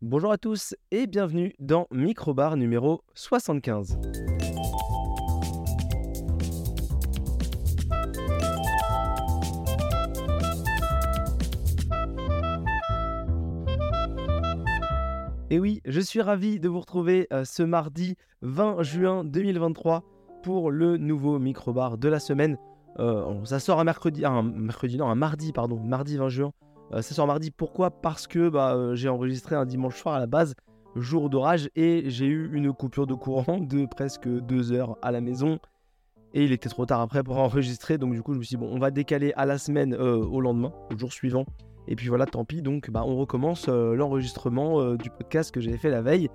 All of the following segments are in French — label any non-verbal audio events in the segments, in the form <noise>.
Bonjour à tous et bienvenue dans Microbar numéro 75. Et oui, je suis ravi de vous retrouver euh, ce mardi 20 juin 2023 pour le nouveau microbar de la semaine. Euh, ça sort un mercredi, un mercredi, non, un mardi, pardon, mardi 20 juin. Euh, ça sort mardi, pourquoi? Parce que bah, j'ai enregistré un dimanche soir à la base, jour d'orage, et j'ai eu une coupure de courant <laughs> de presque deux heures à la maison. Et il était trop tard après pour <laughs> enregistrer, donc du coup je me suis dit, bon, on va décaler à la semaine, au lendemain, au jour suivant. Et puis voilà, tant pis, donc bah, on recommence euh, l'enregistrement euh, du podcast que j'avais fait la veille.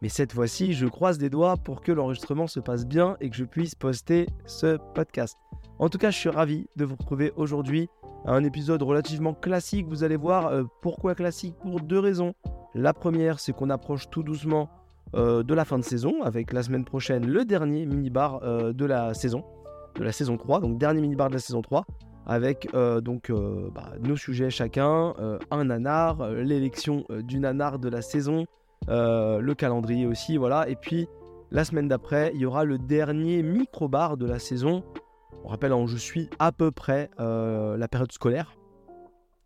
Mais cette fois-ci, je croise des doigts pour que l'enregistrement se passe bien et que je puisse poster ce podcast. En tout cas, je suis ravi de vous retrouver aujourd'hui un épisode relativement classique. Vous allez voir euh, pourquoi classique? Pour deux raisons. La première, c'est qu'on approche tout doucement de la fin de saison avec la semaine prochaine le dernier mini-bar de la saison, de la saison 3, donc dernier mini-bar de la saison 3 avec euh, donc euh, bah, nos sujets chacun, euh, un nanar, l'élection du nanar de la saison, le calendrier aussi, voilà. Et puis la semaine d'après, il y aura le dernier micro-bar de la saison. On rappelle, hein, je suis à peu près la période scolaire.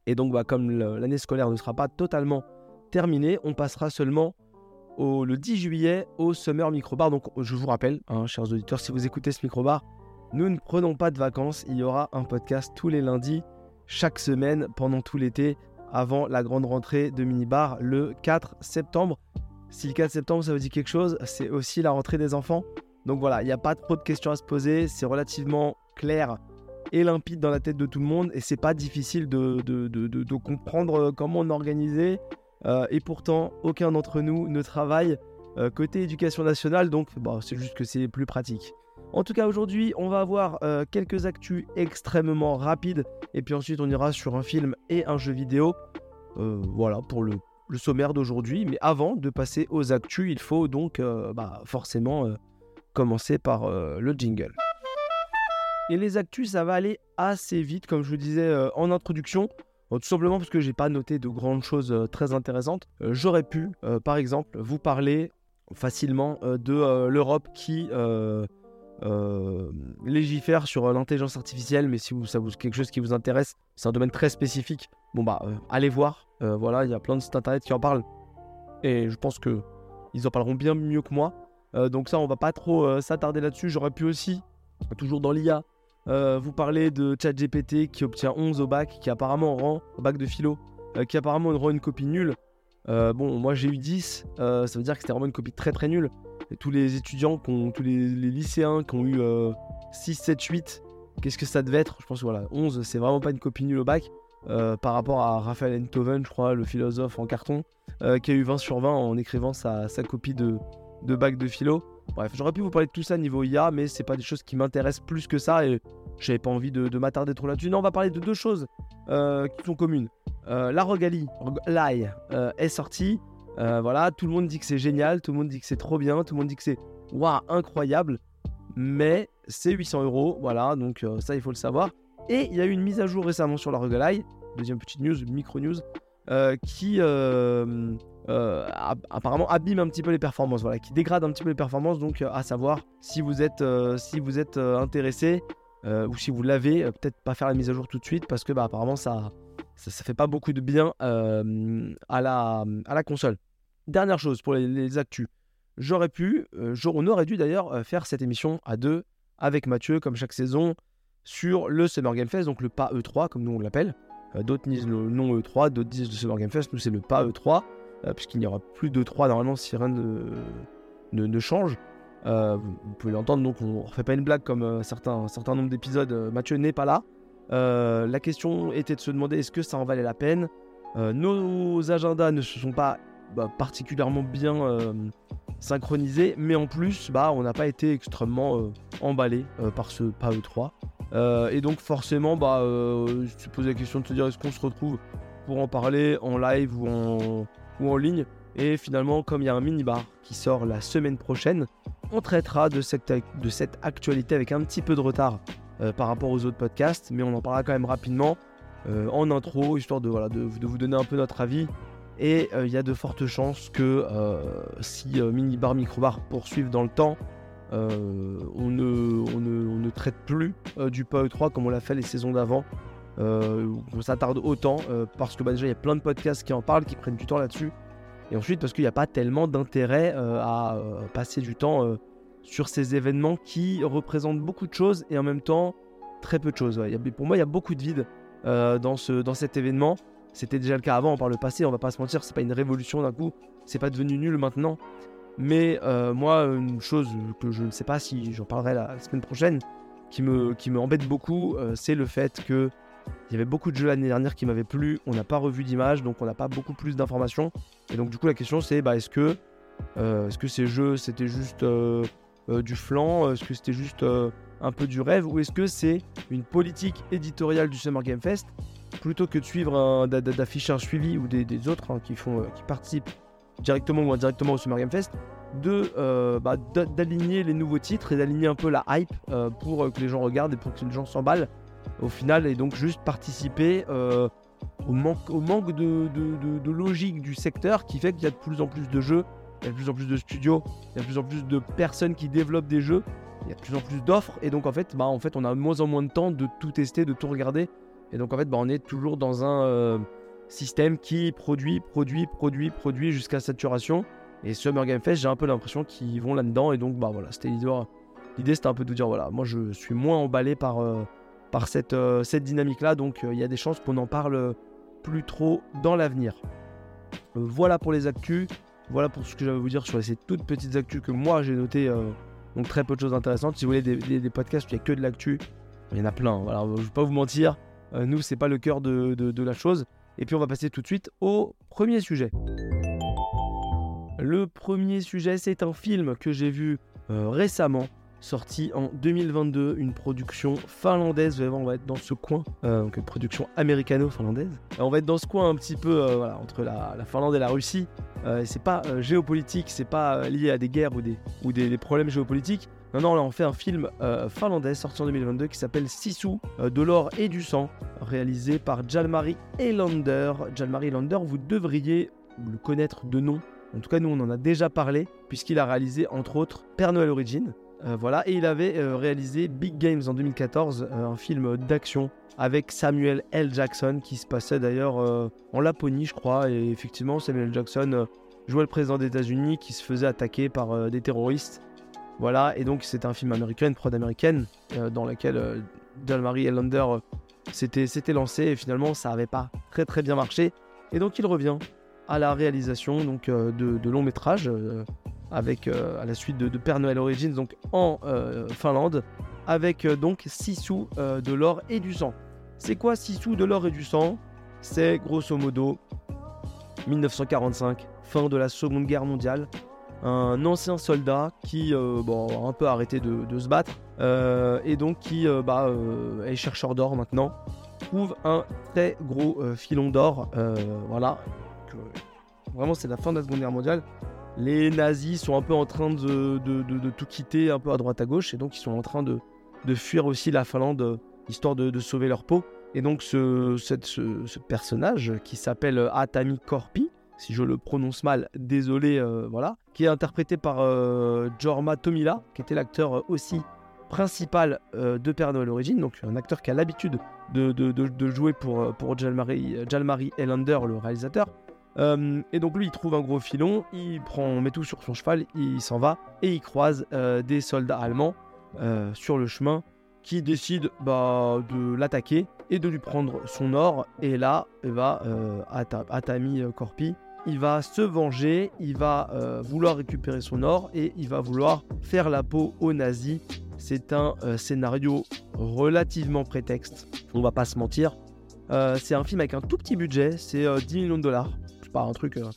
Et donc, bah, comme l'année scolaire ne sera pas totalement terminée, on passera seulement le 10 juillet au Summer Microbar. Donc, je vous rappelle, hein, chers auditeurs, si vous écoutez ce microbar, nous ne prenons pas de vacances, il y aura un podcast tous les lundis, chaque semaine, pendant tout l'été, avant la grande rentrée de Minibar le 4 septembre. Si le 4 septembre ça vous dit quelque chose, c'est aussi la rentrée des enfants. Donc voilà, il n'y a pas trop de questions à se poser, c'est relativement clair et limpide dans la tête de tout le monde et c'est pas difficile de, comprendre comment on est. Euh, et pourtant, aucun d'entre nous ne travaille euh, côté éducation nationale, donc bah, c'est juste que c'est plus pratique. En tout cas, aujourd'hui, on va avoir euh, quelques actus extrêmement rapides. Et puis ensuite, on ira sur un film et un jeu vidéo. Euh, voilà, pour le, sommaire d'aujourd'hui. Mais avant de passer aux actus, il faut donc euh, bah, forcément commencer par le jingle. Et les actus, ça va aller assez vite, comme je vous disais en introduction. tout simplement parce que j'ai pas noté de grandes choses très intéressantes. J'aurais pu, par exemple, vous parler facilement de l'Europe qui euh, légifère sur l'intelligence artificielle, mais si vous, ça vous quelque chose qui vous intéresse, c'est un domaine très spécifique. Bon bah euh, allez voir, euh, voilà, il y a plein de sites internet qui en parlent et je pense que ils en parleront bien mieux que moi. Donc ça, on va pas trop s'attarder là-dessus. J'aurais pu aussi, toujours dans l'IA, vous parler de ChatGPT qui obtient 11 au bac, qui apparemment rend au bac de philo, qui apparemment rend une copie nulle. bon, moi j'ai eu 10, ça veut dire que c'était vraiment une copie très très nulle tous les étudiants, tous les, lycéens qui ont eu 6, 7, 8, qu'est-ce que ça devait être? Je pense que voilà, 11, c'est vraiment pas une copie nulle au bac. Euh, par rapport à Raphaël Enthoven, je crois, le philosophe en carton, euh, qui a eu 20 sur 20 en écrivant sa, copie de, bac de philo. Bref, j'aurais pu vous parler de tout ça niveau IA, mais c'est pas des choses qui m'intéressent plus que ça et j'avais pas envie de, m'attarder trop là-dessus. Non, on va parler de deux choses euh, qui sont communes. la Rogali, l'AI, est sortie. Euh, voilà, tout le monde dit que c'est génial, tout le monde dit que c'est trop bien, tout le monde dit que c'est waouh, incroyable. Mais c'est 800 euros, voilà, donc euh, ça il faut le savoir. Et il y a eu une mise à jour récemment sur la Roguelite, deuxième petite news, micro news, euh, apparemment abîme un petit peu les performances, voilà, qui dégrade un petit peu les performances. Donc à savoir si vous êtes, si vous êtes intéressé ou si vous l'avez, peut-être pas faire la mise à jour tout de suite parce que bah, apparemment ça, ça, fait pas beaucoup de bien à, la, à la console. Dernière chose pour les, actus. J'aurais pu, euh, on aurait dû d'ailleurs euh, faire cette émission à deux avec Mathieu, comme chaque saison, sur le Summer Game Fest, donc le PA E3, comme nous on l'appelle. Euh, d'autres disent le non E3, d'autres disent le Summer Game Fest, nous c'est le PA E3, puisqu'il n'y aura plus d'E3 normalement si rien ne, ne, change. vous pouvez l'entendre, donc on ne refait pas une blague comme certains, un certain nombre d'épisodes. Mathieu n'est pas là. la question était de se demander est-ce que ça en valait la peine? nos agendas ne se sont pas bah, particulièrement bien euh, synchronisé, mais en plus, bah, on n'a pas été extrêmement euh, emballé euh, par ce PAE 3. et donc forcément, bah, je te pose la question de te dire est-ce qu'on se retrouve pour en parler en live ou en, ou en ligne. Et finalement, comme il y a un mini-bar qui sort la semaine prochaine, on traitera de cette, de cette actualité avec un petit peu de retard par rapport aux autres podcasts, mais on en parlera quand même rapidement en intro, histoire de, voilà, de, vous donner un peu notre avis Et il y a de fortes chances que si Minibar, Microbar poursuivent dans le temps, on ne, traite plus du PoE 3 comme on l'a fait les saisons d'avant. On s'attarde autant parce que bah, déjà il y a plein de podcasts qui en parlent, qui prennent du temps là-dessus. Et ensuite parce qu'il n'y a pas tellement d'intérêt à passer du temps sur ces événements qui représentent beaucoup de choses et en même temps très peu de choses. pour moi, il y a beaucoup de vide euh, dans, ce, dans cet événement. C'était déjà le cas avant, par le passé, on va pas se mentir, c'est pas une révolution d'un coup, c'est pas devenu nul maintenant. Mais euh, moi, une chose que je ne sais pas si j'en parlerai la, semaine prochaine, qui me, embête beaucoup, euh, c'est le fait que il y avait beaucoup de jeux l'année dernière qui m'avaient plu, on n'a pas revu d'image, donc on n'a pas beaucoup plus d'informations. Et donc du coup la question c'est bah, est-ce que, est-ce que ces jeux c'était juste euh, du flanc Est-ce que c'était juste euh, un peu du rêve? Ou est-ce que c'est une politique éditoriale du Summer Game Fest? Plutôt que de suivre d'afficher un suivi ou des, autres hein, qui, font, euh, qui participent directement ou indirectement au Summer Game Fest bah, d'aligner les nouveaux titres et d'aligner un peu la hype pour que les gens regardent et pour que les gens s'emballent au final et donc juste participer au manque, au manque de, de, logique du secteur qui fait qu'il y a de plus en plus de jeux il y a de plus en plus de studios, il y a de plus en plus de personnes qui développent des jeux, il y a de plus en plus d'offres, et donc en fait, bah, en fait, on a de moins en moins de temps de tout tester, de tout regarder, et donc en fait, bah, on est toujours dans un euh, système qui produit, produit, produit, produit jusqu'à saturation. Et Summer Game Fest, j'ai un peu l'impression qu'ils vont là-dedans, et donc bah voilà, c'était l'idée. L'idée, c'était un peu de dire voilà, moi je suis moins emballé par, euh, euh, cette dynamique-là, donc il y a des chances qu'on en parle plus trop dans l'avenir. voilà pour les actus. Voilà pour ce que j'avais à vous dire sur ces toutes petites actus que moi j'ai noté. Euh, donc très peu de choses intéressantes. Si vous voulez des, podcasts où il n'y a que de l'actu, il y en a plein. Voilà, je ne vais pas vous mentir. Euh, nous, c'est pas le cœur de, la chose. Et puis on va passer tout de suite au premier sujet. Le premier sujet, c'est un film que j'ai vu euh, récemment sorti en 2022, une production finlandaise. On va être dans ce coin, euh, donc une production américano-finlandaise. On va être dans ce coin un petit peu euh, entre la, Finlande et la Russie. Euh, c'est pas géopolitique, c'est pas lié à des guerres ou des, problèmes géopolitiques. Non, non, là on fait un film finlandais sorti en 2022 qui s'appelle Sisu, de l'or et du sang, réalisé par Jalmari Elander. Jalmari Elander, vous devriez le connaître de nom. En tout cas, nous on en a déjà parlé, puisqu'il a réalisé entre autres Père Noël Origin, euh, voilà, et il avait euh, réalisé Big Games en 2014, euh, un film d'action avec Samuel L. Jackson qui se passait d'ailleurs en Laponie, je crois. Et effectivement, Samuel L. Jackson jouait le président des États-Unis qui se faisait attaquer par des terroristes. Voilà, et donc c'est un film américain, une prod américaine, dans laquelle Dalmarie Elander s'était lancé et finalement ça n'avait pas très très bien marché. Et donc il revient à la réalisation donc, de, de longs métrages avec euh, à la suite de, Père Noël Origins donc en euh, Finlande avec euh, donc 6 sous de l'or et du sang. C'est quoi 6 sous de l'or et du sang? C'est grosso modo 1945, fin de la Seconde Guerre mondiale. Un ancien soldat qui bon, a un peu arrêté de, se battre et donc qui bah, est chercheur d'or maintenant trouve un très gros filon d'or. voilà. vraiment, c'est la fin de la Seconde Guerre mondiale les nazis sont un peu en train de, tout quitter un peu à droite à gauche et donc ils sont en train de, fuir aussi la Finlande euh, histoire de, sauver leur peau. Et donc ce, personnage qui s'appelle Atami Korpi, si je le prononce mal, désolé, euh, voilà, qui est interprété par euh, Jorma Tomila, qui était l'acteur aussi principal de Père Noël Origin, donc un acteur qui a l'habitude de, jouer pour, pour Jalmari, Jalmari Elander, le réalisateur. Euh, et donc lui, il trouve un gros filon, il prend, met tout sur son cheval, il s'en va et il croise euh, des soldats allemands euh, sur le chemin qui décident bah, de l'attaquer et de lui prendre son or. Et là, va Atami Korpi, il va se venger, il va vouloir récupérer son or et il va vouloir faire la peau aux nazis. C'est un scénario relativement prétexte, on va pas se mentir. c'est un film avec un tout petit budget, c'est 10 millions de dollars un truc euh,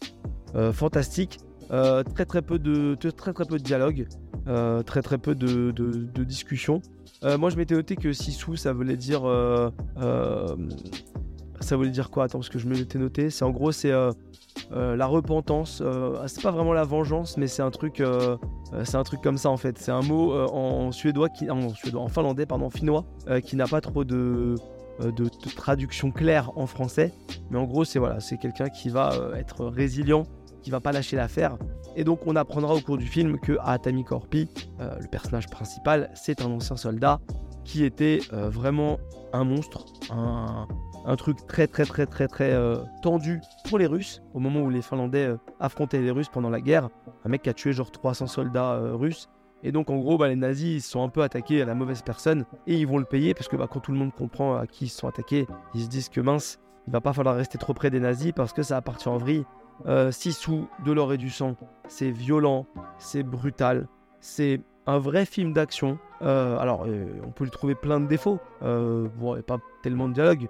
euh, fantastique. Euh, très très peu de très très peu de dialogue, très très peu de, discussion. moi je m'étais noté que Sisu ça voulait dire ça voulait dire quoi? Attends parce que je me l'étais noté. C'est en gros c'est la repentance. c'est pas vraiment la vengeance, mais c'est un truc, c'est un truc comme ça en fait. C'est un mot en suédois qui, en en finlandais pardon, finnois, qui n'a pas trop de de, traduction claire en français. Mais en gros, c'est voilà, c'est quelqu'un qui va être résilient, qui va pas lâcher l'affaire. Et donc, on apprendra au cours du film que Atami Korpi, le personnage principal, c'est un ancien soldat qui était vraiment un monstre, un, truc très très très très très euh, tendu pour les Russes au moment où les Finlandais euh, affrontaient les Russes pendant la guerre. Un mec qui a tué genre 300 soldats euh, russes. Et donc en gros, bah, les nazis ils sont un peu attaqués à la mauvaise personne et ils vont le payer parce que bah, quand tout le monde comprend à qui ils sont attaqués, ils se disent que mince, il va pas falloir rester trop près des nazis parce que ça va partir en vrille. 6 sous, de l'or et du sang, c'est violent, c'est brutal, c'est un vrai film d'action. alors, on peut lui trouver plein de défauts. bon, il n'y a pas tellement de dialogue.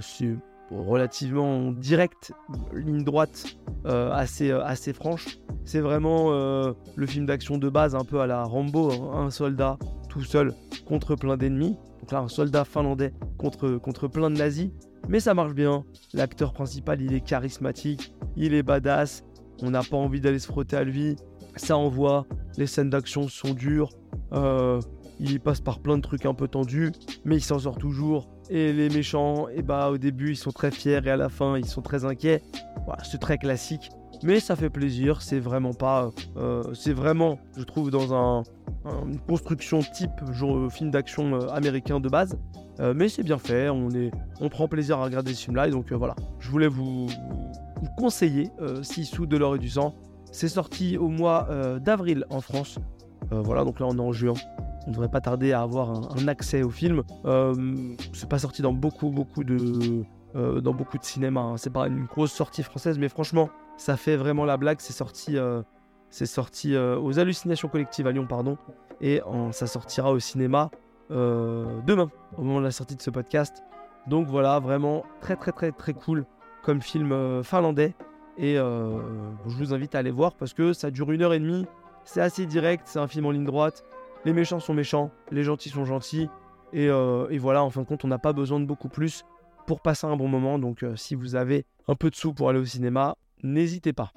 c'est relativement direct, ligne droite, assez, assez franche. C'est vraiment le film d'action de base, un peu à la Rambo, hein. un soldat tout seul contre plein d'ennemis. Donc là, un soldat finlandais contre, contre plein de nazis. Mais ça marche bien. L'acteur principal, il est charismatique, il est badass. On n'a pas envie d'aller se frotter à lui. Ça envoie. Les scènes d'action sont dures. Euh, il passe par plein de trucs un peu tendus, mais il s'en sort toujours. Et les méchants, et eh bah au début ils sont très fiers et à la fin ils sont très inquiets. C'est très classique, mais ça fait plaisir. C'est vraiment pas, euh, c'est vraiment, je trouve, dans un, une construction type genre, film d'action euh, américain de base. mais c'est bien fait. On est, on prend plaisir à regarder ce film-là. Et donc voilà, je voulais vous, conseiller 6 sous de l'or et du sang. C'est sorti au mois d'avril en France. voilà, donc là on est en juin on devrait pas tarder à avoir un, accès au film. Euh, c'est pas sorti dans beaucoup, beaucoup de, euh, dans beaucoup de cinéma. Hein. C'est pas une grosse sortie française, mais franchement, ça fait vraiment la blague. C'est sorti, euh, c'est sorti aux hallucinations collectives à Lyon, pardon, et ça sortira au cinéma demain, au moment de la sortie de ce podcast. Donc voilà, vraiment très, très, très, très cool comme film finlandais. Et je vous invite à aller voir parce que ça dure une heure et demie. C'est assez direct, c'est un film en ligne droite les méchants sont méchants, les gentils sont gentils. Euh, et, voilà, en fin de compte, on n'a pas besoin de beaucoup plus pour passer un bon moment. Donc euh, si vous avez un peu de sous pour aller au cinéma, n'hésitez pas.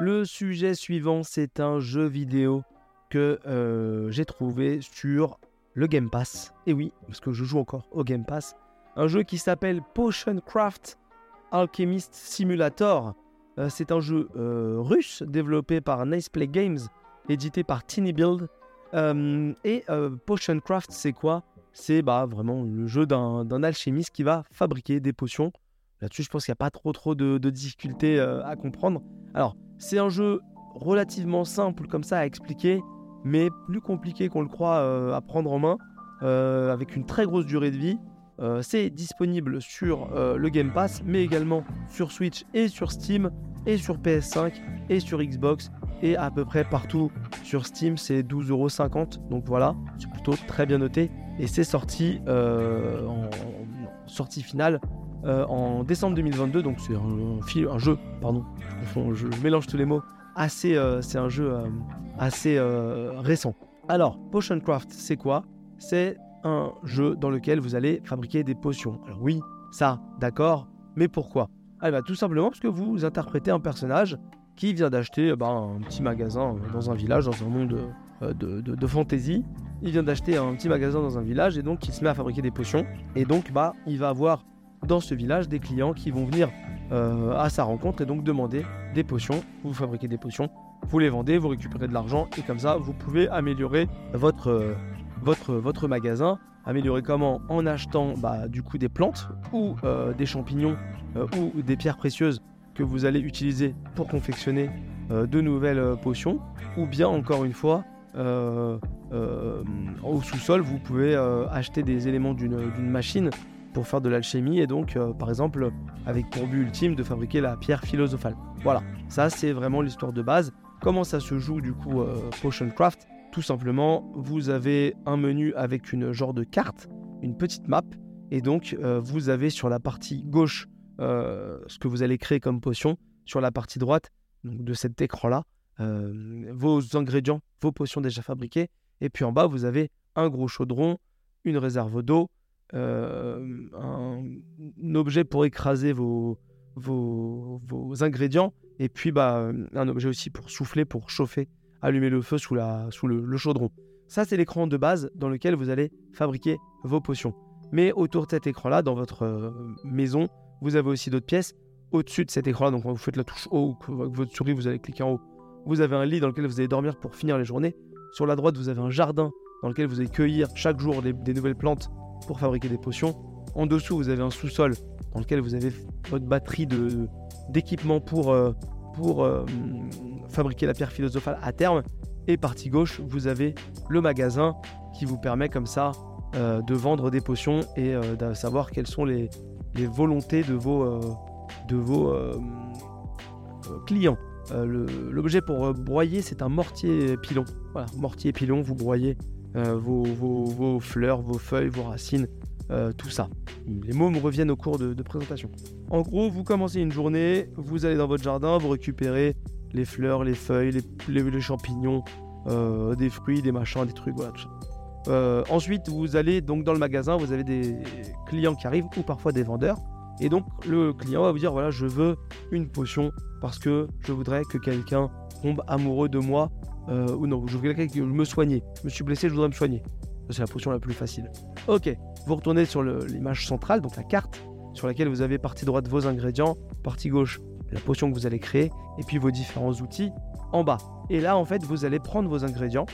Le sujet suivant, c'est un jeu vidéo que euh, j'ai trouvé sur le Game Pass. Et oui, parce que je joue encore au Game Pass. Un jeu qui s'appelle Potion Craft Alchemist Simulator. c'est un jeu russe développé par Nice Play Games, édité par Tiny Build et euh, Potion Craft, c'est quoi? C'est bah, vraiment le jeu d'un alchimiste qui va fabriquer des potions. Là-dessus, je pense qu'il n'y a pas trop trop de, difficultés euh, à comprendre. Alors, c'est un jeu relativement simple comme ça à expliquer, mais plus compliqué qu'on le croit à prendre en main, avec une très grosse durée de vie. c'est disponible sur le Game Pass, mais également sur Switch et sur Steam, et sur PS5 et sur Xbox et à peu près partout sur Steam c'est 12,50€. Donc voilà, c'est plutôt très bien noté. Et c'est sorti euh, en, sortie finale euh, en décembre 2022. Donc c'est un, jeu, pardon, je, mélange tous les mots. Assez, euh, c'est un jeu assez récent. Alors, Potion Craft, c'est quoi? C'est un jeu dans lequel vous allez fabriquer des potions. Alors oui, ça, d'accord, mais pourquoi? Ah bah, tout simplement parce que vous interprétez un personnage qui vient d'acheter bah, un petit magasin dans un village, dans un monde euh, de, de, fantasy. Il vient d'acheter un petit magasin dans un village et donc il se met à fabriquer des potions. Et donc bah, il va avoir dans ce village des clients qui vont venir euh, à sa rencontre et donc demander des potions. Vous fabriquez des potions, vous les vendez, vous récupérez de l'argent et comme ça vous pouvez améliorer votre, euh, votre, votre magasin. Améliorer comment? En achetant bah, du coup des plantes ou des champignons ou des pierres précieuses que vous allez utiliser pour confectionner euh, de nouvelles euh, potions, ou bien encore une fois, euh, au sous-sol, vous pouvez acheter des éléments d'une machine pour faire de l'alchimie et donc par exemple avec pour but ultime de fabriquer la pierre philosophale. Voilà, ça c'est vraiment l'histoire de base. Comment ça se joue du coup Potion Craft? Tout simplement, vous avez un menu avec une genre de carte, une petite map, et donc vous avez sur la partie gauche euh, ce que vous allez créer comme potion sur la partie droite donc de cet écran-là, euh, vos ingrédients, vos potions déjà fabriquées. Et puis en bas, vous avez un gros chaudron, une réserve d'eau, euh, un, objet pour écraser vos, ingrédients, et puis bah, un objet aussi pour souffler, pour chauffer, allumer le feu sous, sous le chaudron. Ça, c'est l'écran de base dans lequel vous allez fabriquer vos potions. Mais autour de cet écran-là, dans votre maison, vous avez aussi d'autres pièces. Au-dessus de cet écran-là, donc quand vous faites la touche haut ou avec votre souris, vous allez cliquer en haut. Vous avez un lit dans lequel vous allez dormir pour finir les journées. Sur la droite, vous avez un jardin dans lequel vous allez cueillir chaque jour des nouvelles plantes pour fabriquer des potions. En dessous, vous avez un sous-sol dans lequel vous avez votre batterie d'équipement pour, euh, pour euh, fabriquer la pierre philosophale à terme. Et partie gauche, vous avez le magasin qui vous permet comme ça euh, de vendre des potions et de savoir quelles sont les, les volontés de vos, de vos clients. L'objet pour broyer, c'est un mortier pilon. Voilà, mortier pilon, vous broyez vos, vos, vos, fleurs, vos feuilles, vos racines, euh, tout ça. Les mots me reviennent au cours de, présentation. En gros, vous commencez une journée, vous allez dans votre jardin, vous récupérez les fleurs, les feuilles, les, champignons, euh, des fruits, des machins, des trucs, voilà. Euh, ensuite, vous allez donc dans le magasin, vous avez des clients qui arrivent ou parfois des vendeurs. Et donc le client va vous dire voilà, je veux une potion parce que je voudrais que quelqu'un tombe amoureux de moi ou non, je veux quelqu'un me soigner. Je me suis blessé, je voudrais me soigner. C'est la potion la plus facile. Ok, vous retournez sur l'image centrale, donc la carte, sur laquelle vous avez partie droite vos ingrédients, partie gauche la potion que vous allez créer, et puis vos différents outils en bas. Et là, en fait, vous allez prendre vos ingrédients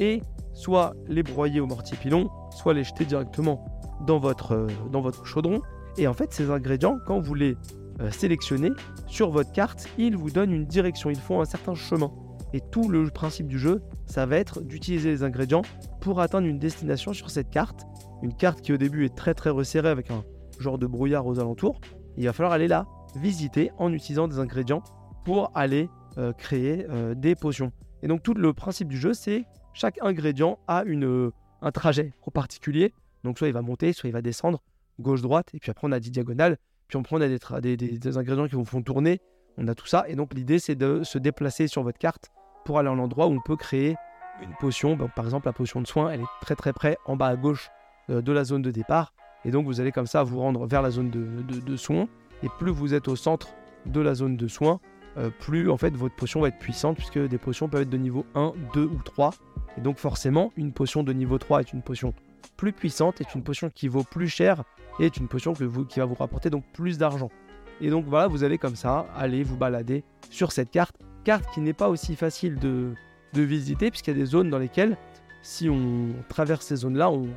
et soit les broyer au mortier pilon, soit les jeter directement dans votre, euh, dans votre chaudron. Et en fait, ces ingrédients, quand vous les euh, sélectionnez sur votre carte, ils vous donnent une direction, ils font un certain chemin. Et tout le principe du jeu, ça va être d'utiliser les ingrédients pour atteindre une destination sur cette carte. Une carte qui au début est très très resserrée avec un genre de brouillard aux alentours. il va falloir aller là, visiter en utilisant des ingrédients pour aller euh, créer des potions. Et donc tout le principe du jeu, c'est chaque ingrédient a une, euh, un trajet particulier. Donc soit il va monter, soit il va descendre, gauche-droite, et puis après on a des diagonales, puis on prend des, ingrédients qui vous font tourner, on a tout ça. Et donc l'idée c'est de se déplacer sur votre carte pour aller à l'endroit où on peut créer une potion. par exemple, la potion de soin, elle est très très près en bas à gauche euh, de la zone de départ. Et donc, vous allez comme ça vous rendre vers la zone de, soins. Et plus vous êtes au centre de la zone de soins, euh, plus en fait votre potion va être puissante, puisque des potions peuvent être de niveau 1, 2 ou 3. Et donc, forcément, une potion de niveau 3 est une potion plus puissante, est une potion qui vaut plus cher et est une potion qui va vous rapporter donc plus d'argent. Et donc voilà, vous allez comme ça aller vous balader sur cette carte carte qui n'est pas aussi facile de, visiter, puisqu'il y a des zones dans lesquelles, si on traverse ces zones-là, on,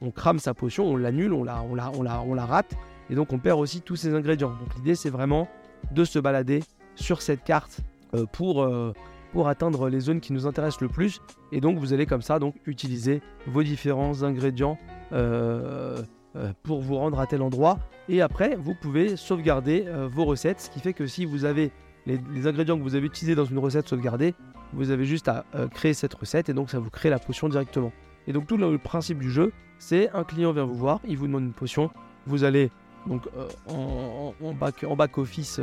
on, crame sa potion, on l'annule, on la, on, la, on, la, on la rate, et donc on perd aussi tous ses ingrédients. Donc l'idée, c'est vraiment de se balader sur cette carte euh, pour, euh, pour atteindre les zones qui nous intéressent le plus. Et donc vous allez comme ça donc utiliser vos différents ingrédients euh, pour vous rendre à tel endroit. Et après, vous pouvez sauvegarder vos recettes, ce qui fait que si vous avez les, ingrédients que vous avez utilisés dans une recette sauvegardée, vous avez juste à euh, créer cette recette et donc ça vous crée la potion directement. Et donc tout le, principe du jeu, c'est un client vient vous voir, il vous demande une potion, vous allez donc euh, en, back, en back office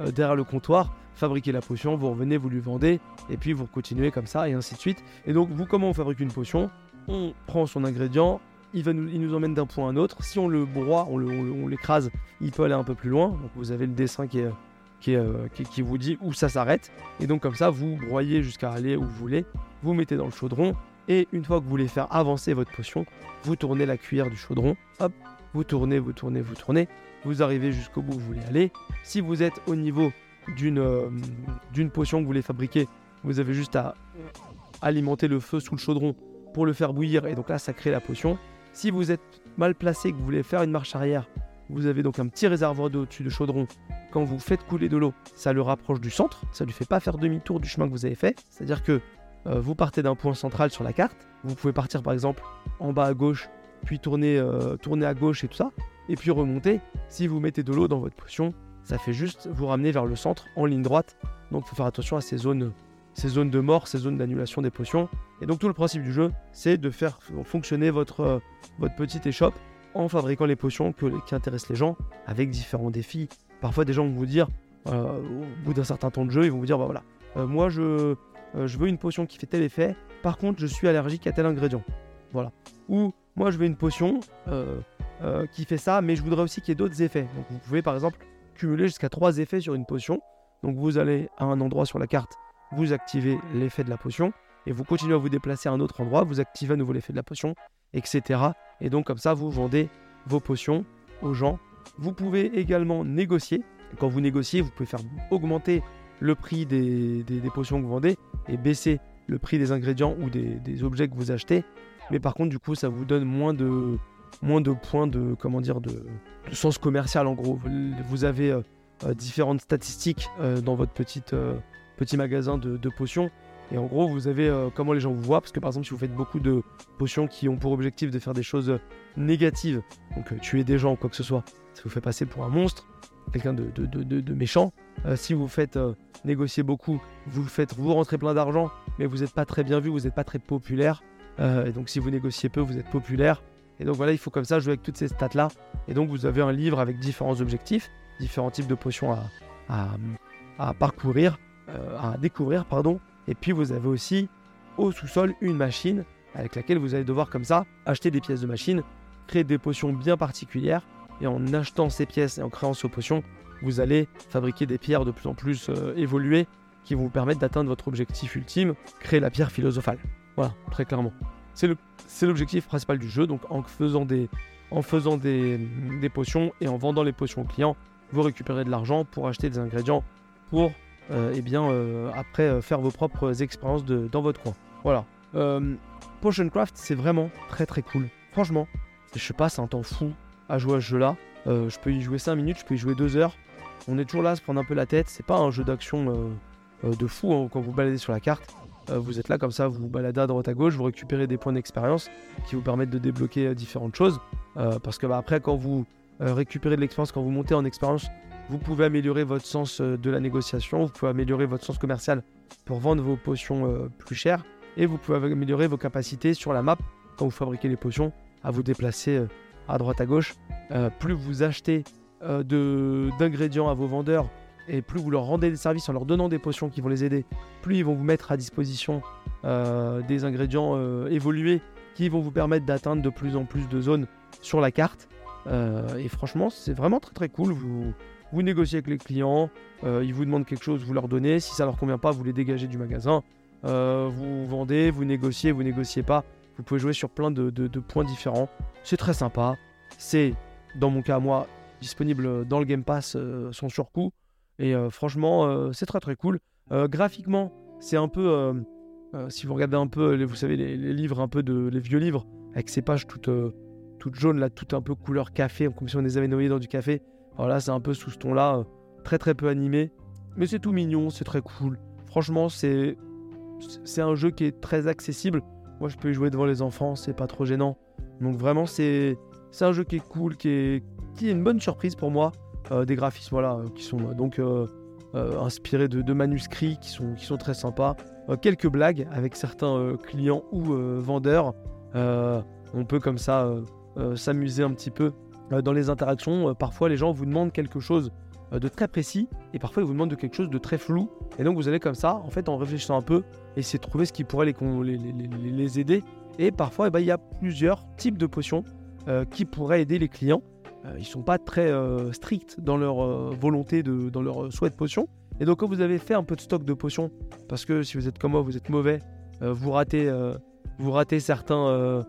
euh, derrière le comptoir, fabriquer la potion, vous revenez, vous lui vendez, et puis vous continuez comme ça, et ainsi de suite. Et donc, vous, comment on fabrique une potion? On prend son ingrédient, il, va nous, il nous emmène d'un point à un autre. Si on le broie, on l'écrase, il peut aller un peu plus loin. Donc, vous avez le dessin qui est, euh, qui, vous dit où ça s'arrête. Et donc comme ça, vous broyez jusqu'à aller où vous voulez, vous mettez dans le chaudron, et une fois que vous voulez faire avancer votre potion, vous tournez la cuillère du chaudron, hop, vous tournez, vous tournez, vous tournez, vous arrivez jusqu'au bout où vous voulez aller. Si vous êtes au niveau d'une euh, d'une potion que vous voulez fabriquer, vous avez juste à alimenter le feu sous le chaudron pour le faire bouillir, et donc là, ça crée la potion. Si vous êtes mal placé, que vous voulez faire une marche arrière, vous avez donc un petit réservoir d'eau au-dessus du chaudron quand vous faites couler de l'eau, ça le rapproche du centre, ça lui fait pas faire demi-tour du chemin que vous avez fait. C'est-à-dire que euh, vous partez d'un point central sur la carte, vous pouvez partir par exemple en bas à gauche, puis tourner, euh, tourner à gauche et tout ça, et puis remonter. Si vous mettez de l'eau dans votre potion, ça fait juste vous ramener vers le centre en ligne droite. Donc il faut faire attention à ces zones, ces zones de mort, ces zones d'annulation des potions. Et donc tout le principe du jeu, c'est de faire fonctionner votre, euh, petite échoppe en fabriquant les potions qui intéressent les gens, avec différents défis, Parfois, des gens vont vous dire, euh, au bout d'un certain temps de jeu, ils vont vous dire, bah voilà, moi je, je veux une potion qui fait tel effet, par contre je suis allergique à tel ingrédient. Voilà. Ou moi je veux une potion qui fait ça, mais je voudrais aussi qu'il y ait d'autres effets. Donc vous pouvez par exemple cumuler jusqu'à trois effets sur une potion. Donc vous allez à un endroit sur la carte, vous activez l'effet de la potion, et vous continuez à vous déplacer à un autre endroit, vous activez à nouveau l'effet de la potion, etc. Et donc comme ça, vous vendez vos potions aux gens. Vous pouvez également négocier. Quand vous négociez, vous pouvez faire augmenter le prix des, potions que vous vendez et baisser le prix des ingrédients ou des, objets que vous achetez. Mais par contre, du coup, ça vous donne moins de, moins de points de, comment dire, de, sens commercial en gros. Vous avez euh, euh, différentes statistiques euh, dans votre petite, petit magasin de, potions. Et en gros, vous avez comment les gens vous voient. Parce que par exemple, si vous faites beaucoup de potions qui ont pour objectif de faire des choses négatives, donc tuer des gens ou quoi que ce soit, ça vous fait passer pour un monstre, quelqu'un de, de, méchant. si vous faites négocier beaucoup, vous faites vous rentrer plein d'argent, mais vous n'êtes pas très bien vu, vous n'êtes pas très populaire. Et donc si vous négociez peu, vous êtes populaire. Et donc voilà, il faut comme ça jouer avec toutes ces stats-là. Et donc vous avez un livre avec différents objectifs, différents types de potions à, parcourir, euh, à découvrir, pardon. Et puis vous avez aussi au sous-sol une machine avec laquelle vous allez devoir comme ça acheter des pièces de machine, créer des potions bien particulières. Et en achetant ces pièces et en créant ces potions, vous allez fabriquer des pierres de plus en plus euh, évoluées qui vont vous permettre d'atteindre votre objectif ultime, créer la pierre philosophale. Voilà, très clairement. C'est l'objectif principal du jeu. Donc en faisant des, en faisant des, potions et en vendant les potions aux clients, vous récupérez de l'argent pour acheter des ingrédients pour euh, eh bien, euh, après euh, faire vos propres expériences dans votre coin. Voilà. Potion Craft, c'est vraiment très très cool. Franchement, je passe un temps fou à jouer à ce jeu-là. je peux y jouer 5 minutes, je peux y jouer 2 heures. On est toujours là à se prendre un peu la tête. C'est pas un jeu d'action de fou hein, quand vous baladez sur la carte. Euh, vous êtes là comme ça, vous vous baladez à droite à gauche, vous récupérez des points d'expérience qui vous permettent de débloquer euh, différentes choses. Euh, parce que bah, après, quand vous récupérez de l'expérience, quand vous montez en expérience, vous pouvez améliorer votre sens de la négociation, vous pouvez améliorer votre sens commercial pour vendre vos potions plus chères, et vous pouvez améliorer vos capacités sur la map quand vous fabriquez les potions à vous déplacer à droite à gauche. plus vous achetez d'ingrédients à vos vendeurs, et plus vous leur rendez des services en leur donnant des potions qui vont les aider, plus ils vont vous mettre à disposition euh, des ingrédients euh, évolués qui vont vous permettre d'atteindre de plus en plus de zones sur la carte. Euh, et franchement, c'est vraiment très très cool. Vous, négociez avec les clients, ils vous demandent quelque chose, vous leur donnez. Si ça leur convient pas, vous les dégagez du magasin. vous vendez, vous négociez, vous négociez pas. Vous pouvez jouer sur plein de, de points différents. C'est très sympa. C'est, dans mon cas, moi, disponible dans le Game Pass sans surcoût. Et euh, franchement, euh, c'est très très cool. Euh, graphiquement, c'est un peu, si vous regardez un peu, vous savez, les, livres un peu de, les vieux livres, avec ces pages toutes, toutes jaunes, là, toutes un peu couleur café, comme si on les avait noyées dans du café. Alors là, c'est un peu sous ce ton-là, très très peu animé. Mais c'est tout mignon, c'est très cool. Franchement, c'est c'est un jeu qui est très accessible. Moi, je peux y jouer devant les enfants, c'est pas trop gênant. Donc vraiment, c'est c'est un jeu qui est cool, qui est qui est une bonne surprise pour moi. Euh, des graphismes voilà, euh, qui sont donc euh, inspirés de, manuscrits qui sont, qui sont très sympas. quelques blagues avec certains clients ou vendeurs. on peut comme ça s'amuser un petit peu dans les interactions. parfois, les gens vous demandent quelque chose de très précis et parfois ils vous demandent de quelque chose de très flou. Et donc vous allez comme ça, en fait, en réfléchissant un peu, essayer de trouver ce qui pourrait les, les, aider. Et parfois, eh ben, il y a plusieurs types de potions qui pourraient aider les clients. Euh, ils sont pas très euh, stricts dans leur euh, volonté, de, dans leur souhait de potion. Et donc quand vous avez fait un peu de stock de potions, parce que si vous êtes comme moi, vous êtes mauvais, vous ratez, vous ratez certains,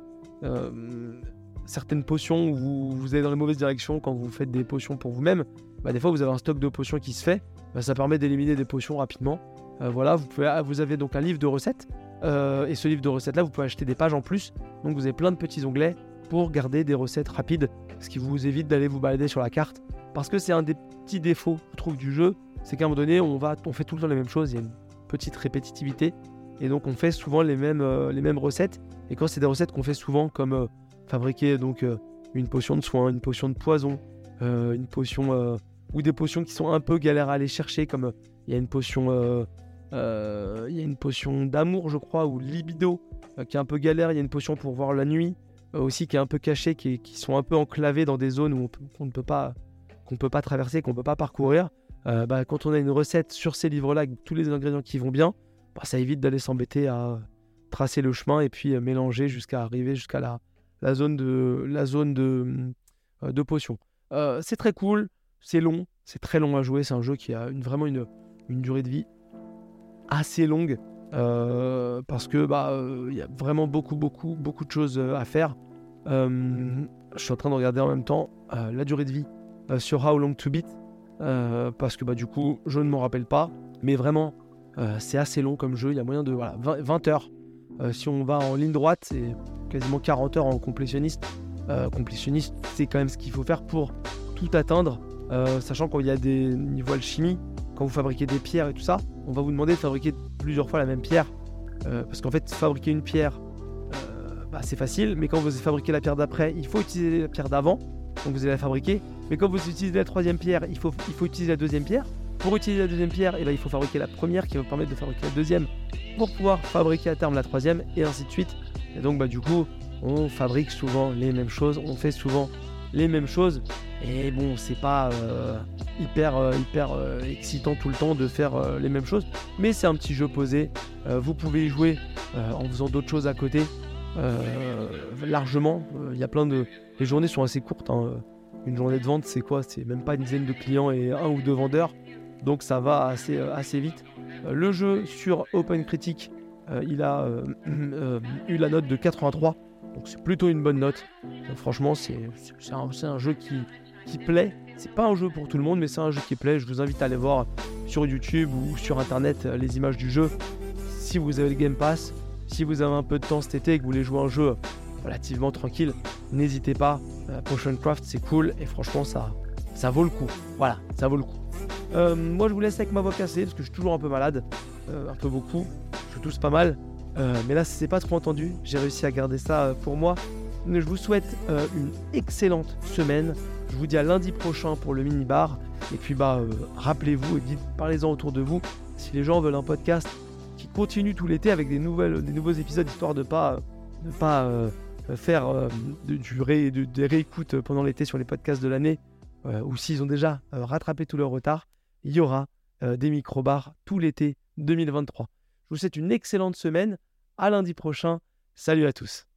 certaines potions, ou vous, vous allez dans les mauvaises directions quand vous faites des potions pour vous-même, bah, des fois vous avez un stock de potions qui se fait, bah, ça permet d'éliminer des potions rapidement. voilà, vous, pouvez, ah, vous avez donc un livre de recettes, et ce livre de recettes là, vous pouvez acheter des pages en plus, donc vous avez plein de petits onglets pour garder des recettes rapides, ce qui vous évite d'aller vous balader sur la carte. Parce que c'est un des petits défauts, je trouve, du jeu, c'est qu'à un moment donné, on, fait tout le temps les mêmes choses, il y a une petite répétitivité, et donc on fait souvent les mêmes, euh, recettes. Et quand c'est des recettes qu'on fait souvent, comme euh, fabriquer donc euh, une potion de soin, une potion de poison, une potion ou des potions qui sont un peu galères à aller chercher, comme il y a une potion, il y a une potion d'amour, je crois, ou libido, qui est un peu galère. Il y a une potion pour voir la nuit. Euh, aussi qui est un peu caché, qui, sont un peu enclavés dans des zones où on, ne peut pas qu'on peut pas traverser, qu'on peut pas parcourir. Euh, bah, quand on a une recette sur ces livres-là, avec tous les ingrédients qui vont bien, bah, ça évite d'aller s'embêter à tracer le chemin et puis euh, mélanger jusqu'à arriver jusqu'à la, la, zone de la zone de, de potions. c'est très cool, c'est long, c'est très long à jouer. C'est un jeu qui a vraiment une, une durée de vie assez longue. Euh, parce que bah il y a vraiment beaucoup beaucoup beaucoup de choses euh, à faire. je suis en train de regarder en même temps la durée de vie sur How Long to Beat. parce que bah, du coup, je ne m'en rappelle pas. Mais vraiment, c'est assez long comme jeu. Il y a moyen de voilà, 20, heures. si on va en ligne droite, c'est quasiment 40 heures en complétionniste. complétionniste, c'est quand même ce qu'il faut faire pour tout atteindre. sachant qu'il y a des niveaux alchimie, quand vous fabriquez des pierres et tout ça, on va vous demander de fabriquer plusieurs fois la même pierre. Euh, parce qu'en fait, fabriquer une pierre, euh, bah, c'est facile, mais quand vous fabriquez la pierre d'après, il faut utiliser la pierre d'avant. Donc vous allez la fabriquer. Mais quand vous utilisez la troisième pierre, il faut, il faut utiliser la deuxième pierre. Pour utiliser la deuxième pierre, et eh ben, il faut fabriquer la première qui va permettre de fabriquer la deuxième pour pouvoir fabriquer à terme la troisième, et ainsi de suite. Et donc, bah, du coup, on fabrique souvent les mêmes choses, on fait souvent les mêmes choses. Et bon, c'est pas euh, hyper, euh, hyper euh, excitant tout le temps de faire les mêmes choses, mais c'est un petit jeu posé. vous pouvez y jouer en faisant d'autres choses à côté. largement, il y a plein de. Les journées sont assez courtes. Hein. Une journée de vente, c'est quoi? C'est même pas une dizaine de clients et un ou deux vendeurs. Donc ça va assez, assez vite. le jeu sur Open Critic, il a <clears throat> eu la note de 83 donc c'est plutôt une bonne note. franchement, c'est un, jeu qui, qui plaît. C'est pas un jeu pour tout le monde, mais c'est un jeu qui plaît. Je vous invite à aller voir sur YouTube ou sur internet euh, les images du jeu. Si vous avez le Game Pass, si vous avez un peu de temps cet été et que vous voulez jouer un jeu relativement tranquille, n'hésitez pas. Euh, Potion Craft, c'est cool et franchement, ça, ça vaut le coup. Voilà, ça vaut le coup. Euh, moi, je vous laisse avec ma voix cassée parce que je suis toujours un peu malade, un peu beaucoup. Je tousse pas mal. Mais là, c'est pas trop entendu. J'ai réussi à garder ça pour moi. Je vous souhaite une excellente semaine. Je vous dis à lundi prochain pour le mini-bar. Et puis, bah, rappelez-vous et dites, parlez-en autour de vous. Si les gens veulent un podcast qui continue tout l'été avec des, nouveaux épisodes, histoire de pas, de pas faire de, du ré, des réécoutes pendant l'été sur les podcasts de l'année, ou s'ils ont déjà rattrapé tout leur retard, il y aura des micro-bars tout l'été 2023. Je vous souhaite une excellente semaine. À lundi prochain. Salut à tous.